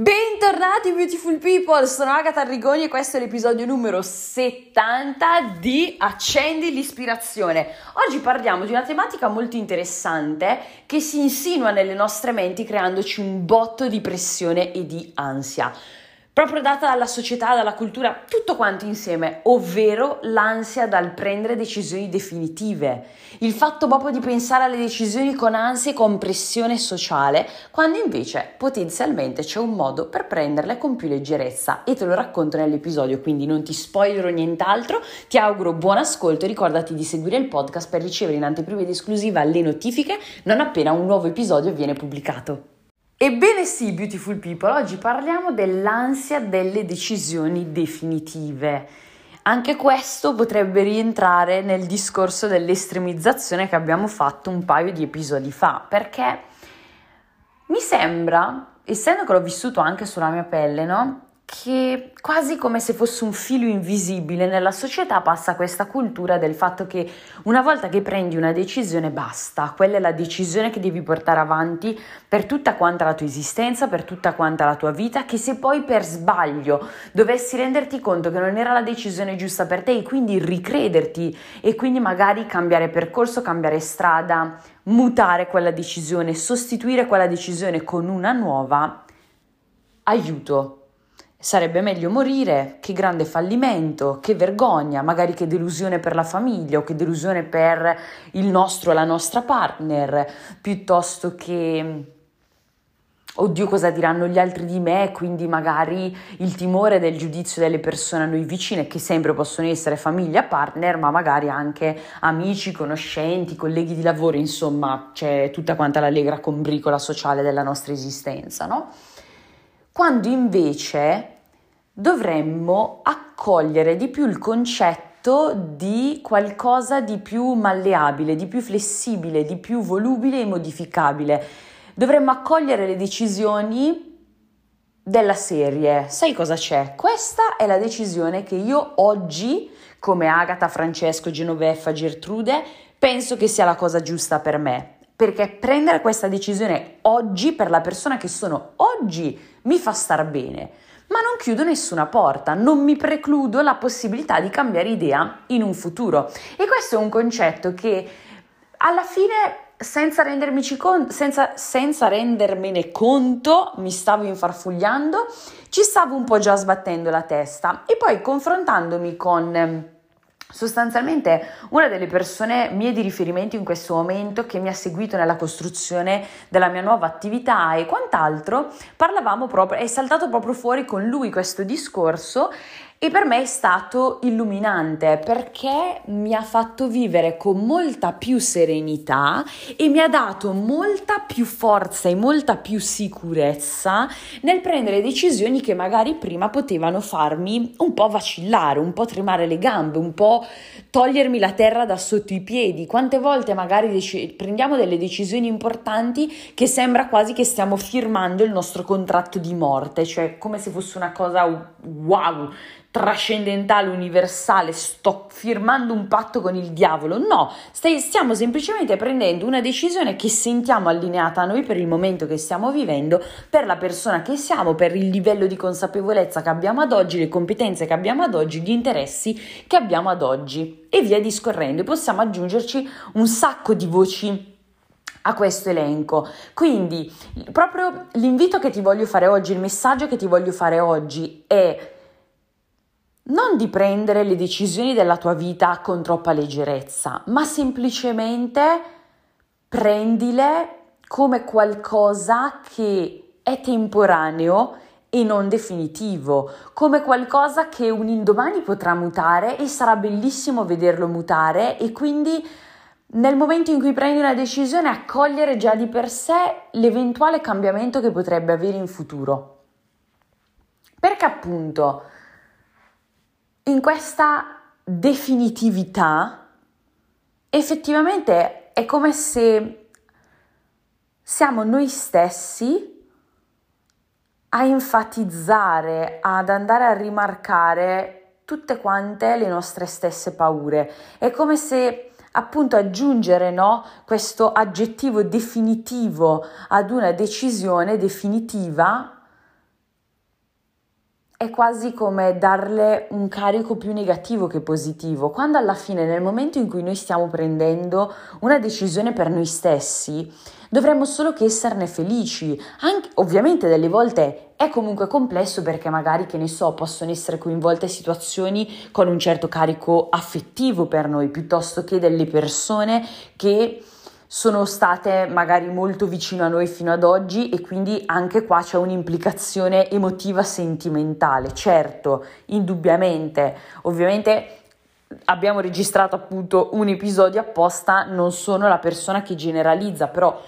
Bentornati beautiful people, sono Agatha Arrigoni e questo è l'episodio numero 70 di Accendi l'ispirazione. Oggi parliamo di una tematica molto interessante che si insinua nelle nostre menti creandoci un botto di pressione e di ansia proprio data dalla società, dalla cultura, tutto quanto insieme, ovvero l'ansia dal prendere decisioni definitive, il fatto proprio di pensare alle decisioni con ansia e con pressione sociale, quando invece potenzialmente c'è un modo per prenderle con più leggerezza. E te lo racconto nell'episodio, quindi non ti spoilerò nient'altro, ti auguro buon ascolto e ricordati di seguire il podcast per ricevere in anteprima ed esclusiva le notifiche non appena un nuovo episodio viene pubblicato. Ebbene sì, beautiful people, oggi parliamo dell'ansia delle decisioni definitive. Anche questo potrebbe rientrare nel discorso dell'estremizzazione che abbiamo fatto un paio di episodi fa, perché mi sembra, essendo che l'ho vissuto anche sulla mia pelle, no? Che quasi come se fosse un filo invisibile nella società passa questa cultura del fatto che una volta che prendi una decisione basta, quella è la decisione che devi portare avanti per tutta quanta la tua esistenza, per tutta quanta la tua vita, che se poi per sbaglio dovessi renderti conto che non era la decisione giusta per te e quindi ricrederti e quindi magari cambiare percorso, cambiare strada, mutare quella decisione, sostituire quella decisione con una nuova, aiuto Sarebbe meglio morire, che grande fallimento, che vergogna, magari che delusione per la famiglia o che delusione per il nostro o la nostra partner, piuttosto che oddio cosa diranno gli altri di me, quindi magari il timore del giudizio delle persone a noi vicine, che sempre possono essere famiglia, partner, ma magari anche amici, conoscenti, colleghi di lavoro, insomma c'è tutta quanta l'allegra combricola sociale della nostra esistenza, no? Quando invece dovremmo accogliere di più il concetto di qualcosa di più malleabile, di più flessibile, di più volubile e modificabile. Dovremmo accogliere le decisioni della serie. Sai cosa c'è? Questa è la decisione che io oggi, come Agata, Francesco, Genoveffa, Gertrude, penso che sia la cosa giusta per me perché prendere questa decisione oggi per la persona che sono oggi mi fa star bene, ma non chiudo nessuna porta, non mi precludo la possibilità di cambiare idea in un futuro. E questo è un concetto che alla fine senza, con- senza, senza rendermene conto, mi stavo infarfugliando, ci stavo un po' già sbattendo la testa e poi confrontandomi con Sostanzialmente una delle persone mie di riferimento in questo momento che mi ha seguito nella costruzione della mia nuova attività e quant'altro, parlavamo proprio, è saltato proprio fuori con lui questo discorso e per me è stato illuminante perché mi ha fatto vivere con molta più serenità e mi ha dato molta più forza e molta più sicurezza nel prendere decisioni che magari prima potevano farmi un po' vacillare, un po' tremare le gambe, un po' togliermi la terra da sotto i piedi. Quante volte magari dec- prendiamo delle decisioni importanti che sembra quasi che stiamo firmando il nostro contratto di morte, cioè come se fosse una cosa wow trascendentale, universale, sto firmando un patto con il diavolo. No, stai, stiamo semplicemente prendendo una decisione che sentiamo allineata a noi per il momento che stiamo vivendo, per la persona che siamo, per il livello di consapevolezza che abbiamo ad oggi, le competenze che abbiamo ad oggi, gli interessi che abbiamo ad oggi e via discorrendo. E possiamo aggiungerci un sacco di voci a questo elenco. Quindi, proprio l'invito che ti voglio fare oggi, il messaggio che ti voglio fare oggi è non di prendere le decisioni della tua vita con troppa leggerezza, ma semplicemente prendile come qualcosa che è temporaneo e non definitivo, come qualcosa che un indomani potrà mutare e sarà bellissimo vederlo mutare e quindi nel momento in cui prendi una decisione accogliere già di per sé l'eventuale cambiamento che potrebbe avere in futuro. Perché appunto in questa definitività effettivamente è come se siamo noi stessi a enfatizzare, ad andare a rimarcare tutte quante le nostre stesse paure. È come se appunto aggiungere no, questo aggettivo definitivo ad una decisione definitiva è quasi come darle un carico più negativo che positivo, quando alla fine nel momento in cui noi stiamo prendendo una decisione per noi stessi, dovremmo solo che esserne felici. Anche, ovviamente delle volte è comunque complesso perché magari, che ne so, possono essere coinvolte situazioni con un certo carico affettivo per noi, piuttosto che delle persone che sono state magari molto vicino a noi fino ad oggi e quindi anche qua c'è un'implicazione emotiva sentimentale. Certo, indubbiamente, ovviamente abbiamo registrato appunto un episodio apposta, non sono la persona che generalizza, però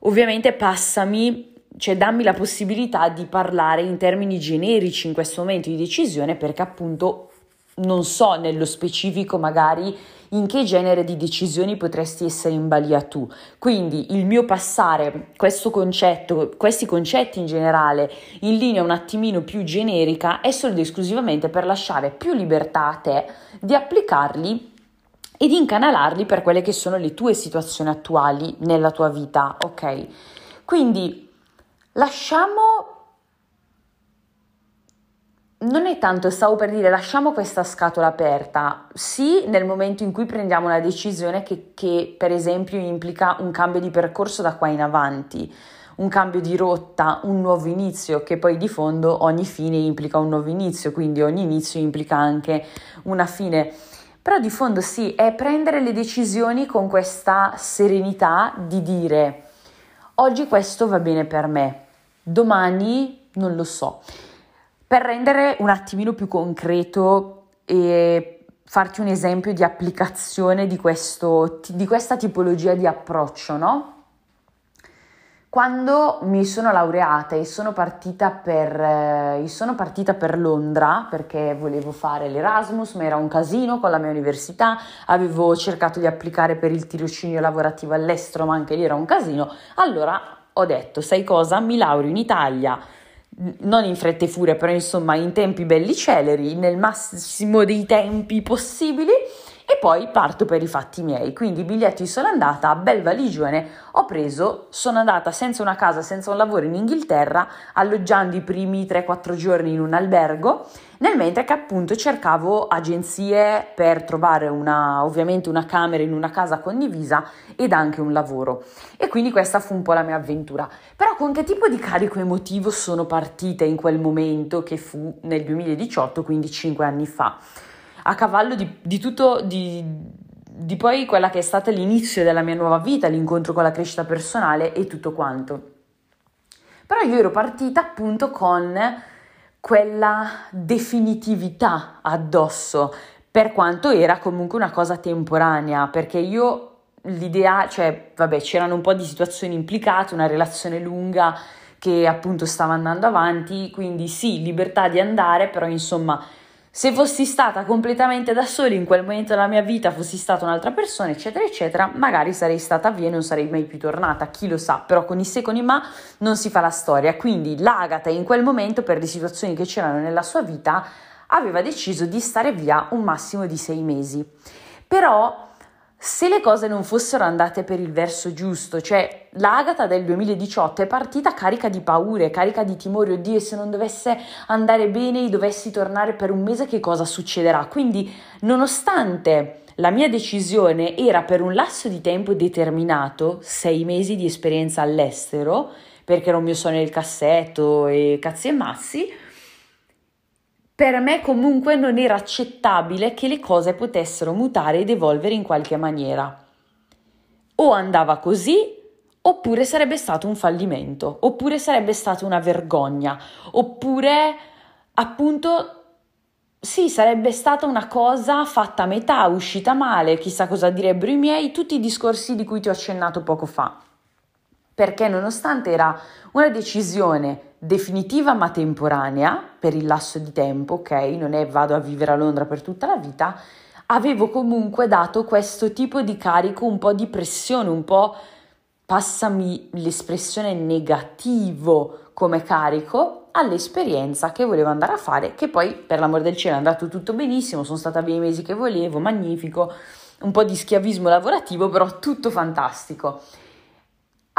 ovviamente passami cioè dammi la possibilità di parlare in termini generici in questo momento di decisione perché appunto non so nello specifico magari in che genere di decisioni potresti essere in balia tu. Quindi il mio passare questo concetto, questi concetti in generale in linea un attimino più generica è solo ed esclusivamente per lasciare più libertà a te di applicarli e di incanalarli per quelle che sono le tue situazioni attuali nella tua vita, ok? Quindi lasciamo non è tanto, stavo per dire, lasciamo questa scatola aperta, sì nel momento in cui prendiamo una decisione che, che, per esempio implica un cambio di percorso da qua in avanti, un cambio di rotta, un nuovo inizio, che poi di fondo ogni fine implica un nuovo inizio, quindi ogni inizio implica anche una fine. Però di fondo sì, è prendere le decisioni con questa serenità di dire oggi questo va bene per me, domani non lo so. Per rendere un attimino più concreto e farti un esempio di applicazione di, questo, di questa tipologia di approccio, no? Quando mi sono laureata e sono partita per, eh, sono partita per Londra perché volevo fare l'Erasmus, ma era un casino con la mia università, avevo cercato di applicare per il tirocinio lavorativo all'estero, ma anche lì era un casino, allora ho detto, sai cosa, mi laureo in Italia, non in fretta e furia, però insomma in tempi belli celeri, nel massimo dei tempi possibili e poi parto per i fatti miei. Quindi biglietti sola andata, bel valigione, ho preso, sono andata senza una casa, senza un lavoro in Inghilterra, alloggiando i primi 3-4 giorni in un albergo, nel mentre che appunto cercavo agenzie per trovare una, ovviamente una camera in una casa condivisa ed anche un lavoro. E quindi questa fu un po' la mia avventura. Però con che tipo di carico emotivo sono partita in quel momento che fu nel 2018, quindi 5 anni fa? A cavallo di, di tutto, di, di poi quella che è stata l'inizio della mia nuova vita, l'incontro con la crescita personale e tutto quanto. Però io ero partita appunto con quella definitività addosso, per quanto era comunque una cosa temporanea, perché io l'idea, cioè, vabbè, c'erano un po' di situazioni implicate, una relazione lunga che appunto stava andando avanti, quindi sì, libertà di andare, però insomma se fossi stata completamente da sola in quel momento della mia vita, fossi stata un'altra persona, eccetera, eccetera, magari sarei stata via e non sarei mai più tornata, chi lo sa, però con i se con i ma non si fa la storia. Quindi l'Agata in quel momento, per le situazioni che c'erano nella sua vita, aveva deciso di stare via un massimo di sei mesi. Però se le cose non fossero andate per il verso giusto, cioè l'Agata del 2018 è partita carica di paure, carica di timori, oddio se non dovesse andare bene e dovessi tornare per un mese che cosa succederà? Quindi nonostante la mia decisione era per un lasso di tempo determinato, sei mesi di esperienza all'estero, perché era un mio sogno nel cassetto e cazzi e massi, per me comunque non era accettabile che le cose potessero mutare ed evolvere in qualche maniera. O andava così, oppure sarebbe stato un fallimento, oppure sarebbe stata una vergogna, oppure appunto sì, sarebbe stata una cosa fatta a metà, uscita male, chissà cosa direbbero i miei, tutti i discorsi di cui ti ho accennato poco fa. Perché nonostante era una decisione definitiva ma temporanea per il lasso di tempo, ok? Non è vado a vivere a Londra per tutta la vita, avevo comunque dato questo tipo di carico, un po' di pressione, un po' passami l'espressione negativo come carico all'esperienza che volevo andare a fare, che poi per l'amor del cielo è andato tutto benissimo, sono stata via i mesi che volevo, magnifico, un po' di schiavismo lavorativo, però tutto fantastico.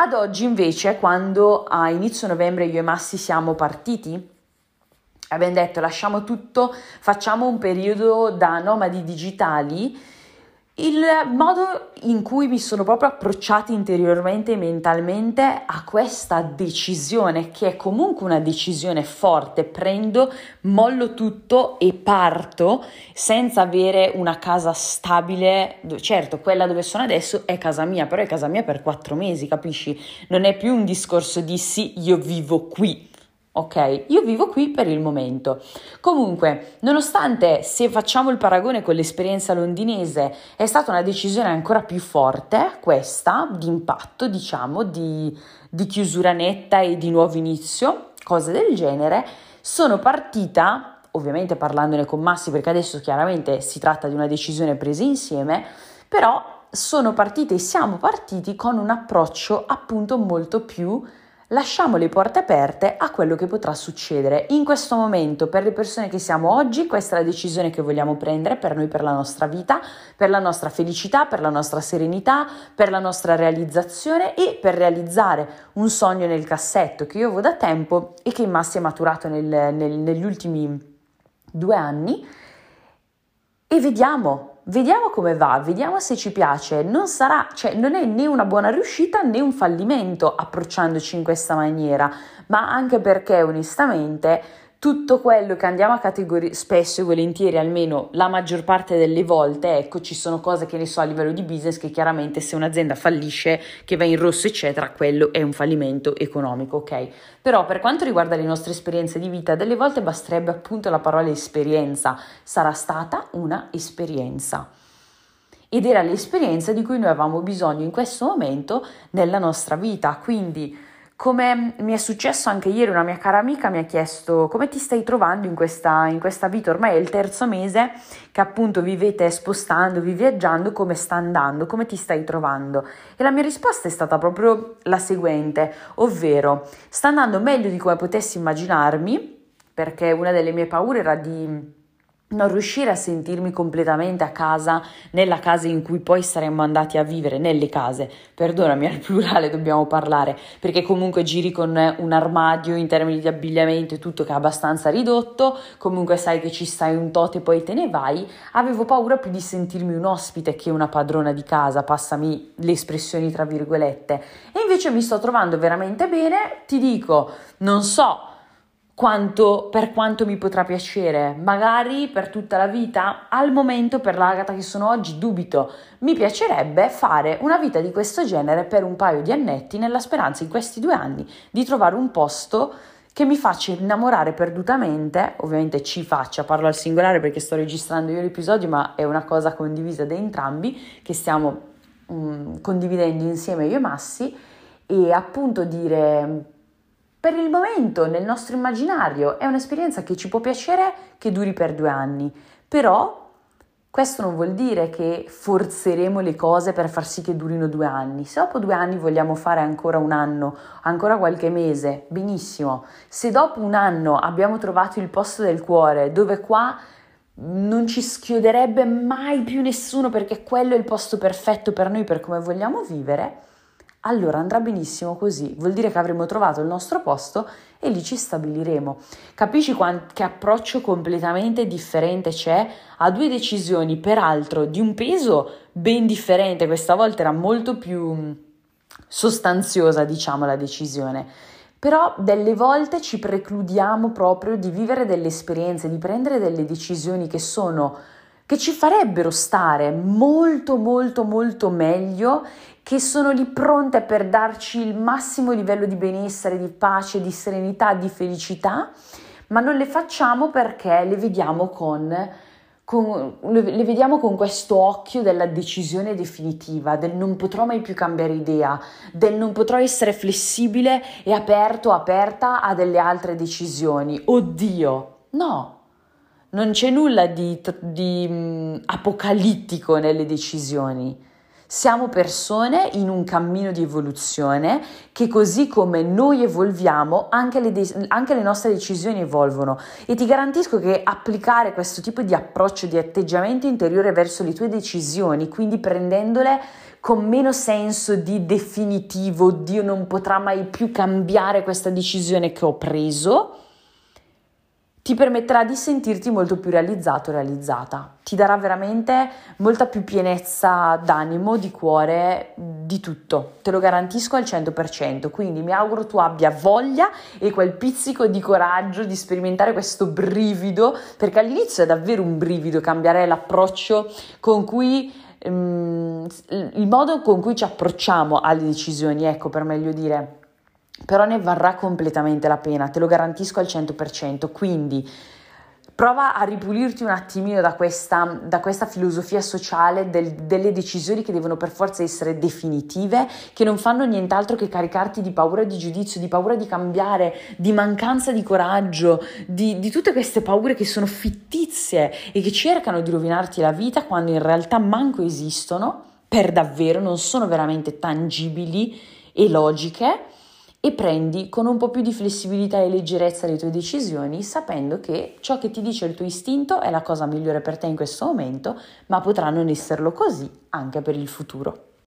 Ad oggi invece, quando a inizio novembre io e Massi siamo partiti, abbiamo detto lasciamo tutto, facciamo un periodo da nomadi digitali il modo in cui mi sono proprio approcciata interiormente e mentalmente a questa decisione, che è comunque una decisione forte, prendo, mollo tutto e parto senza avere una casa stabile. Certo, quella dove sono adesso è casa mia, però è casa mia per quattro mesi, capisci? Non è più un discorso di sì, io vivo qui ok? Io vivo qui per il momento. Comunque, nonostante se facciamo il paragone con l'esperienza londinese, è stata una decisione ancora più forte, questa, di impatto, diciamo, di, di chiusura netta e di nuovo inizio, cose del genere, sono partita, ovviamente parlandone con Massi, perché adesso chiaramente si tratta di una decisione presa insieme, però sono partite e siamo partiti con un approccio appunto molto più lasciamo le porte aperte a quello che potrà succedere. In questo momento, per le persone che siamo oggi, questa è la decisione che vogliamo prendere per noi, per la nostra vita, per la nostra felicità, per la nostra serenità, per la nostra realizzazione e per realizzare un sogno nel cassetto che io avevo da tempo e che in Massi è maturato nel, nel, negli ultimi due anni. E vediamo, Vediamo come va, vediamo se ci piace. Non sarà, cioè non è né una buona riuscita né un fallimento approcciandoci in questa maniera, ma anche perché onestamente tutto quello che andiamo a categorizzare, spesso e volentieri, almeno la maggior parte delle volte, ecco, ci sono cose che ne so a livello di business che chiaramente se un'azienda fallisce, che va in rosso, eccetera, quello è un fallimento economico, ok? Però per quanto riguarda le nostre esperienze di vita, delle volte basterebbe appunto la parola esperienza, sarà stata una esperienza. Ed era l'esperienza di cui noi avevamo bisogno in questo momento nella nostra vita, quindi come mi è successo anche ieri, una mia cara amica mi ha chiesto come ti stai trovando in questa, in questa vita, ormai è il terzo mese che appunto vivete spostandovi, viaggiando, come sta andando, come ti stai trovando? E la mia risposta è stata proprio la seguente, ovvero sta andando meglio di come potessi immaginarmi, perché una delle mie paure era di non riuscire a sentirmi completamente a casa nella casa in cui poi saremmo andati a vivere, nelle case, perdonami al plurale dobbiamo parlare, perché comunque giri con un armadio in termini di abbigliamento e tutto che è abbastanza ridotto, comunque sai che ci stai un tot e poi te ne vai, avevo paura più di sentirmi un ospite che una padrona di casa, passami le espressioni tra virgolette, e invece mi sto trovando veramente bene, ti dico, non so quanto, per quanto mi potrà piacere, magari per tutta la vita. Al momento, per l'Agata che sono oggi, dubito. Mi piacerebbe fare una vita di questo genere per un paio di annetti, nella speranza in questi due anni di trovare un posto che mi faccia innamorare perdutamente, ovviamente ci faccia, parlo al singolare perché sto registrando io l'episodio, ma è una cosa condivisa da entrambi, che stiamo um, condividendo insieme io e Massi, e appunto dire per il momento, nel nostro immaginario, è un'esperienza che ci può piacere che duri per due anni, però questo non vuol dire che forzeremo le cose per far sì che durino due anni. Se dopo due anni vogliamo fare ancora un anno, ancora qualche mese, benissimo. Se dopo un anno abbiamo trovato il posto del cuore, dove qua non ci schioderebbe mai più nessuno perché quello è il posto perfetto per noi, per come vogliamo vivere, allora andrà benissimo così, vuol dire che avremo trovato il nostro posto e lì ci stabiliremo. Capisci quant- che approccio completamente differente c'è a due decisioni, peraltro di un peso ben differente, questa volta era molto più mm, sostanziosa, diciamo, la decisione. Però delle volte ci precludiamo proprio di vivere delle esperienze, di prendere delle decisioni che sono che ci farebbero stare molto molto molto meglio che sono lì pronte per darci il massimo livello di benessere, di pace, di serenità, di felicità, ma non le facciamo perché le vediamo con, con, le vediamo con questo occhio della decisione definitiva, del non potrò mai più cambiare idea, del non potrò essere flessibile e aperto, aperta a delle altre decisioni. Oddio, no, non c'è nulla di, di um, apocalittico nelle decisioni. Siamo persone in un cammino di evoluzione che così come noi evolviamo, anche le, de- anche le nostre decisioni evolvono. E ti garantisco che applicare questo tipo di approccio, di atteggiamento interiore verso le tue decisioni, quindi prendendole con meno senso di definitivo, Dio non potrà mai più cambiare questa decisione che ho preso, ti permetterà di sentirti molto più realizzato, realizzata. Ti darà veramente molta più pienezza d'animo, di cuore, di tutto. Te lo garantisco al 100%. Quindi mi auguro tu abbia voglia e quel pizzico di coraggio di sperimentare questo brivido, perché all'inizio è davvero un brivido cambiare l'approccio con cui ehm, il modo con cui ci approcciamo alle decisioni, ecco per meglio dire però ne varrà completamente la pena, te lo garantisco al 100%, quindi prova a ripulirti un attimino da questa, da questa filosofia sociale del, delle decisioni che devono per forza essere definitive, che non fanno nient'altro che caricarti di paura di giudizio, di paura di cambiare, di mancanza di coraggio, di, di tutte queste paure che sono fittizie e che cercano di rovinarti la vita quando in realtà manco esistono, per davvero, non sono veramente tangibili e logiche e prendi con un po' più di flessibilità e leggerezza le tue decisioni, sapendo che ciò che ti dice il tuo istinto è la cosa migliore per te in questo momento, ma potrà non esserlo così anche per il futuro.